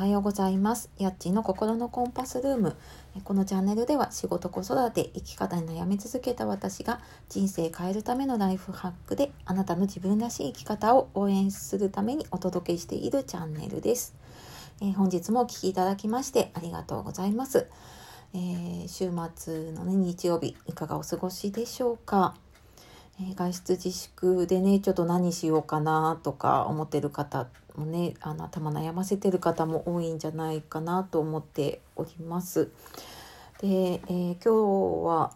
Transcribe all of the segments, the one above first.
は、ようございます。やっちの心のコンパスルーム。このチャンネルでは仕事、子育て、生き方に悩み続けた私が人生変えるためのライフハックであなたの自分らしい生き方を応援するためにお届けしているチャンネルです。えー、本日もお聴きいただきましてありがとうございます。えー、週末のね、日曜日いかがお過ごしでしょうか？え外出自粛でねちょっと何しようかなとか思ってる方もねあの頭悩ませてる方も多いんじゃないかなと思っております。で、えー、今日は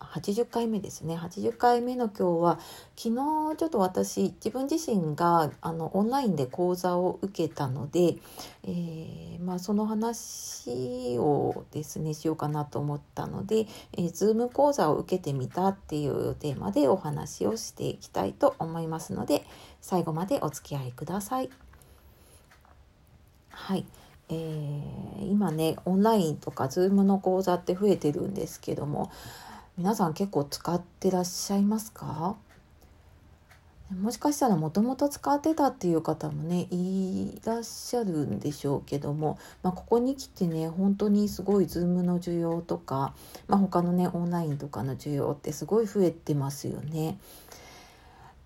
80回目ですね80回目の今日は昨日ちょっと私自分自身があのオンラインで講座を受けたので、えー、まあ、その話をですねしようかなと思ったので、えー、Zoom 講座を受けてみたっていうテーマでお話をしていきたいと思いますので最後までお付き合いください。はいえー、今ねオンラインとか Zoom の講座って増えてるんですけども皆さん結構使ってらっしゃいますか？もしかしたらもともと使ってたっていう方もねいらっしゃるんでしょうけども、まあ、ここに来てね本当にすごい Zoom の需要とか、まあ、他のねオンラインとかの需要ってすごい増えてますよね。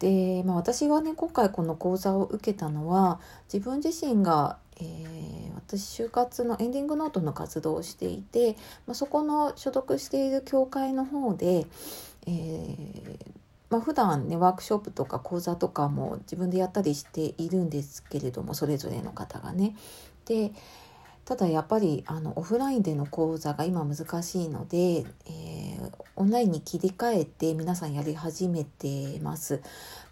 で、まあ、私がね今回この講座を受けたのは自分自身がえー、私就活のエンディングノートの活動をしていて、まあ、そこの所属している協会の方で、えーまあ、普段ねワークショップとか講座とかも自分でやったりしているんですけれどもそれぞれの方がね。でただやっぱりあのオフラインでの講座が今難しいので、えー、オンラインに切り替えて皆さんやり始めてます。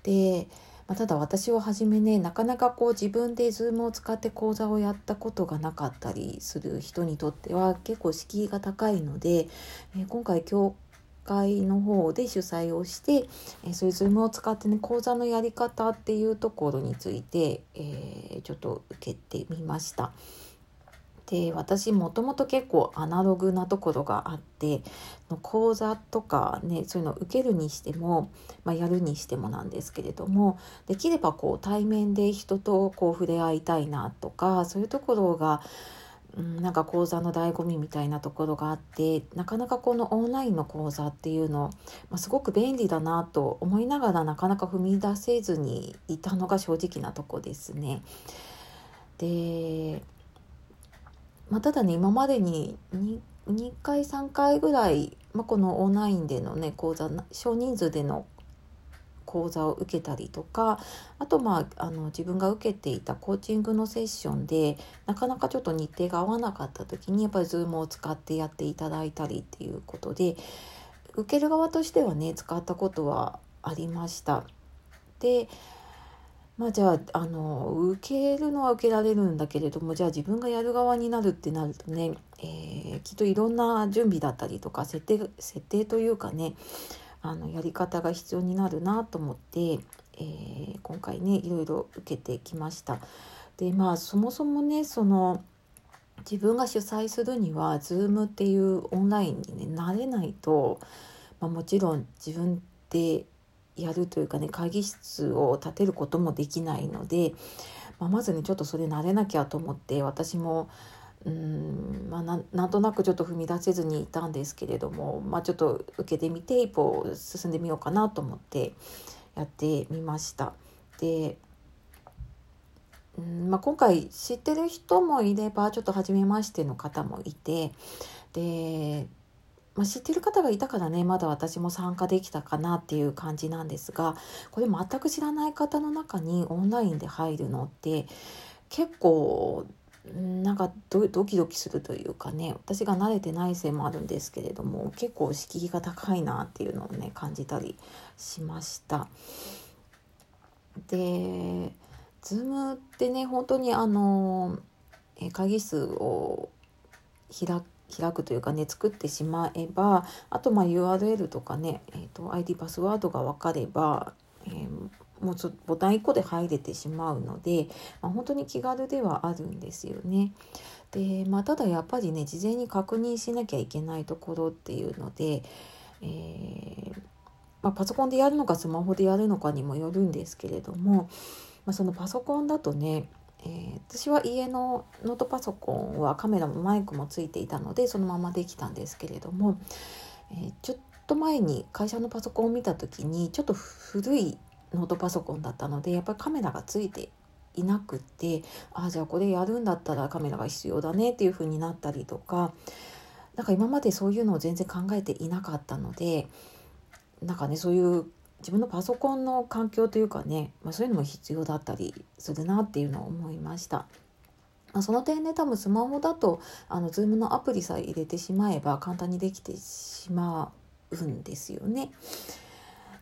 でまあ、ただ私をはじめねなかなかこう自分で Zoom を使って講座をやったことがなかったりする人にとっては結構敷居が高いので、えー、今回教会の方で主催をして、えー、そういう Zoom を使ってね講座のやり方っていうところについて、えー、ちょっと受けてみました。で私もともと結構アナログなところがあって講座とかねそういうのを受けるにしても、まあ、やるにしてもなんですけれどもできればこう対面で人とこう触れ合いたいなとかそういうところがうん、なんか講座の醍醐味みたいなところがあってなかなかこのオンラインの講座っていうの、まあ、すごく便利だなと思いながらなかなか踏み出せずにいたのが正直なとこですね。でまあ、ただね今までに 2, 2回3回ぐらい、まあ、このオンラインでのね講座少人数での講座を受けたりとかあとまああの自分が受けていたコーチングのセッションでなかなかちょっと日程が合わなかった時にやっぱり Zoom を使ってやっていただいたりっていうことで受ける側としてはね使ったことはありました。でまあじゃああの受けるのは受けられるんだけれどもじゃあ自分がやる側になるってなるとね、えー、きっといろんな準備だったりとか設定設定というかねあのやり方が必要になるなと思って、えー、今回ねいろいろ受けてきました。でまあそもそもねその自分が主催するには Zoom っていうオンラインにね慣れないと、まあ、もちろん自分でやるというかね会議室を建てることもできないので、まあ、まずねちょっとそれ慣れなきゃと思って私もうんまあ、なんとなくちょっと踏み出せずにいたんですけれども、まあ、ちょっと受けてみて一歩進んでみようかなと思ってやってみました。でうんまあ、今回知ってる人もいればちょっと初めましての方もいてでまあ、知ってる方がいたからねまだ私も参加できたかなっていう感じなんですがこれ全く知らない方の中にオンラインで入るのって結構なんかドキドキするというかね私が慣れてないせいもあるんですけれども結構敷居が高いなっていうのをね感じたりしました。で Zoom ってね本当にあの会議室を開開くというかね作ってしまえばあとまあ URL とかね、えーと、ID パスワードが分かれば、えー、もうボタン1個で入れてしまうので、まあ、本当に気軽ではあるんですよね。でまあ、ただやっぱりね事前に確認しなきゃいけないところっていうので、えー、まあ、パソコンでやるのかスマホでやるのかにもよるんですけれども、まあ、そのパソコンだとね、えー、私は家のノートパソコンはカメラもマイクもついていたのでそのままできたんですけれども、えー、ちょっと前に会社のパソコンを見た時にちょっと古いノートパソコンだったのでやっぱりカメラがついていなくってああじゃあこれやるんだったらカメラが必要だねっていう風になったりとかなんか今までそういうのを全然考えていなかったのでなんかねそういう自分のパソコンの環境というかね、まあ、そういうのも必要だったりするなっていうのを思いました。まあ、その点ね多分スマホだとあの Zoom のアプリさえ入れてしまえば簡単にできてしまうんですよね。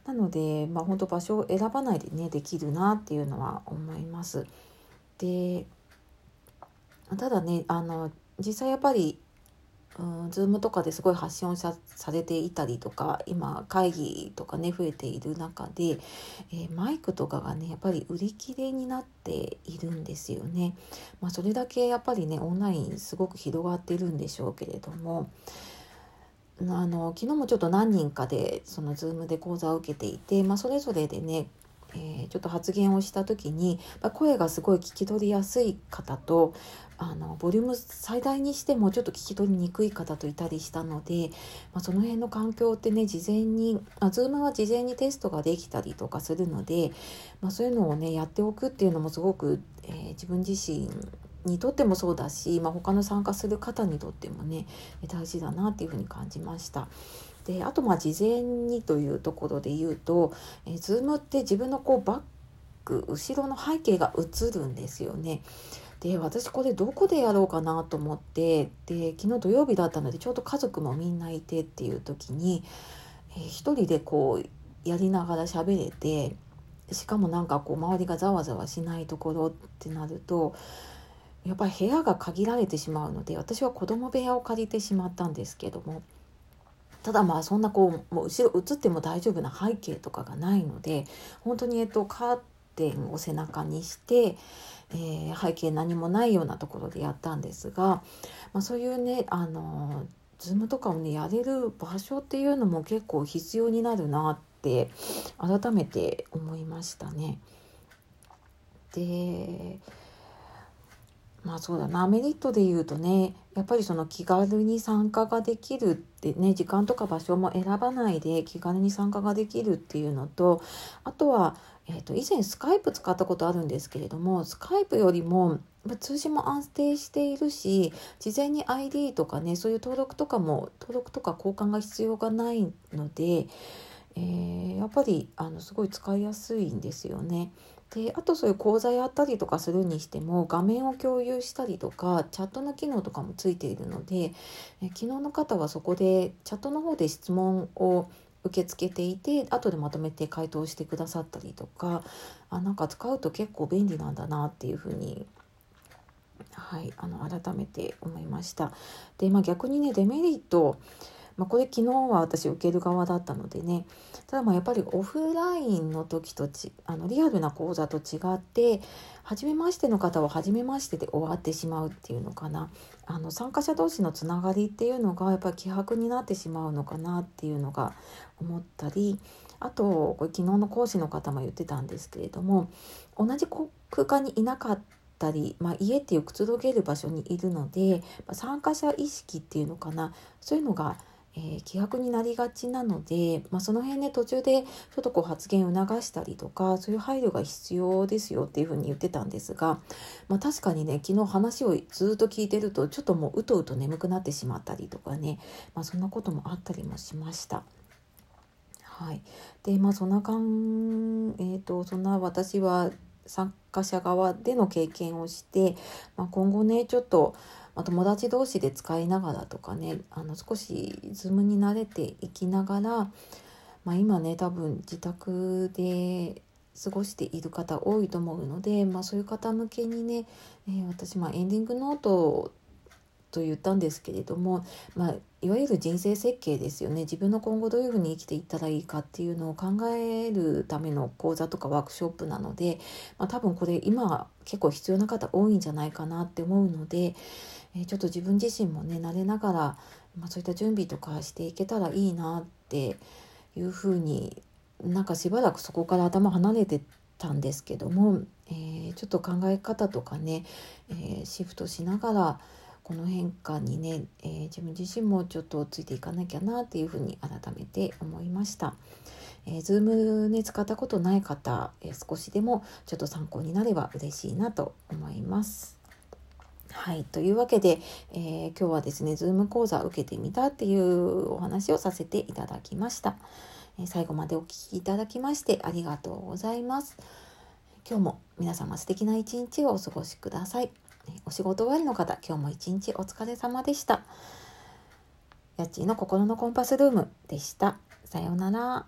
なので、まあ、本当場所を選ばないでねできるなっていうのは思います。でただねあの実際やっぱりうん、Zoom とかですごい発信をされていたりとか今会議とかね増えている中で、えー、マイクとかがねやっぱり売り切れになっているんですよね。まあ、それだけやっぱりねオンラインすごく広がってるんでしょうけれども。あの昨日もちょっと何人かでその Zoom で講座を受けていて、まあ、それぞれでねえー、ちょっと発言をした時に、ま、声がすごい聞き取りやすい方とあのボリューム最大にしてもちょっと聞き取りにくい方といたりしたので、まあ、その辺の環境ってね事前に、まあ、Zoom は事前にテストができたりとかするので、まあ、そういうのをねやっておくっていうのもすごく、えー、自分自身にとってもそうだし、まあ、他の参加する方にとってもね大事だなっていうふうに感じました。であとまあ事前にというところで言うと、えー、Zoom って自分のこうバック後ろの背景が映るんですよね。で私これどこでやろうかなと思ってで昨日土曜日だったのでちょうど家族もみんないてっていう時に、えー、一人でこうやりながら喋れてしかもなんかこう周りがざわざわしないところってなるとやっぱり部屋が限られてしまうので私は子供部屋を借りてしまったんですけどもただまあそんなこうもう後ろ映っても大丈夫な背景とかがないので本当にえっとカーテンを背中にして、えー、背景何もないようなところでやったんですが、まあ、そういうねあのズームとかをねやれる場所っていうのも結構必要になるなって改めて思いましたね。でまあそうだなメリットで言うとねやっぱりその気軽に参加ができるってね時間とか場所も選ばないで気軽に参加ができるっていうのとあとは、えー、と以前スカイプ使ったことあるんですけれどもスカイプよりも通信も安定しているし事前に ID とかねそういう登録とかも登録とか交換が必要がないので、えー、やっぱりあのすごい使いやすいんですよね。であとそういう講座やったりとかするにしても画面を共有したりとかチャットの機能とかもついているのでえ昨日の方はそこでチャットの方で質問を受け付けていて後でまとめて回答してくださったりとかあなんか使うと結構便利なんだなっていうふうにはい、あの改めて思いました。で、まあ、逆にねデメリットまあ、これ昨日は私受ける側だったのでね。ただまあやっぱりオフラインの時とちあのリアルな講座と違って初めましての方は初めましてで終わってしまうっていうのかな。あの参加者同士のつながりっていうのがやっぱり希薄になってしまうのかなっていうのが思ったりあとこれ昨日の講師の方も言ってたんですけれども同じ空間にいなかったり、まあ、家っていうくつろげる場所にいるのでまあ参加者意識っていうのかな。そういうのがえー、気迫になりがちなので、まあ、その辺ね途中でちょっとこう発言を促したりとかそういう配慮が必要ですよっていうふうに言ってたんですが、まあ、確かにね昨日話をずっと聞いてるとちょっともううとうと眠くなってしまったりとかね、まあ、そんなこともあったりもしました。はい、でまあそんなかん、えーと、とそんな私は参加者側での経験をして、まあ、今後ねちょっとまあ、友達同士で使いながらとかねあの少しズームに慣れていきながら、まあ、今ね多分自宅で過ごしている方多いと思うので、まあ、そういう方向けにね、えー、私、ま、エンディングノートと言ったんですけれども、まあ、いわゆる人生設計ですよね。自分の今後どういうふうに生きていったらいいかっていうのを考えるための講座とかワークショップなので、まあ、多分これ今結構必要な方多いんじゃないかなって思うので、えー、ちょっと自分自身もね慣れながら、まあ、そういった準備とかしていけたらいいなっていうふうになんかしばらくそこから頭離れてたんですけどもえー、ちょっと考え方とかね、えー、シフトしながらこの変化にね、えー、自分自身もちょっとついていかなきゃなっていうふうに改めて思いました。えー、 Zoom ね使ったことない方、えー、少しでもちょっと参考になれば嬉しいなと思います。はい。というわけで、えー、今日はですね、 Zoom 講座受けてみたっていうお話をさせていただきました。え最後までお聴きいただきましてありがとうございます。今日も皆様素敵な一日をお過ごしください。お仕事終わりの方、今日も一日お疲れ様でした。やっちーの心のコンパスルームでした。さようなら。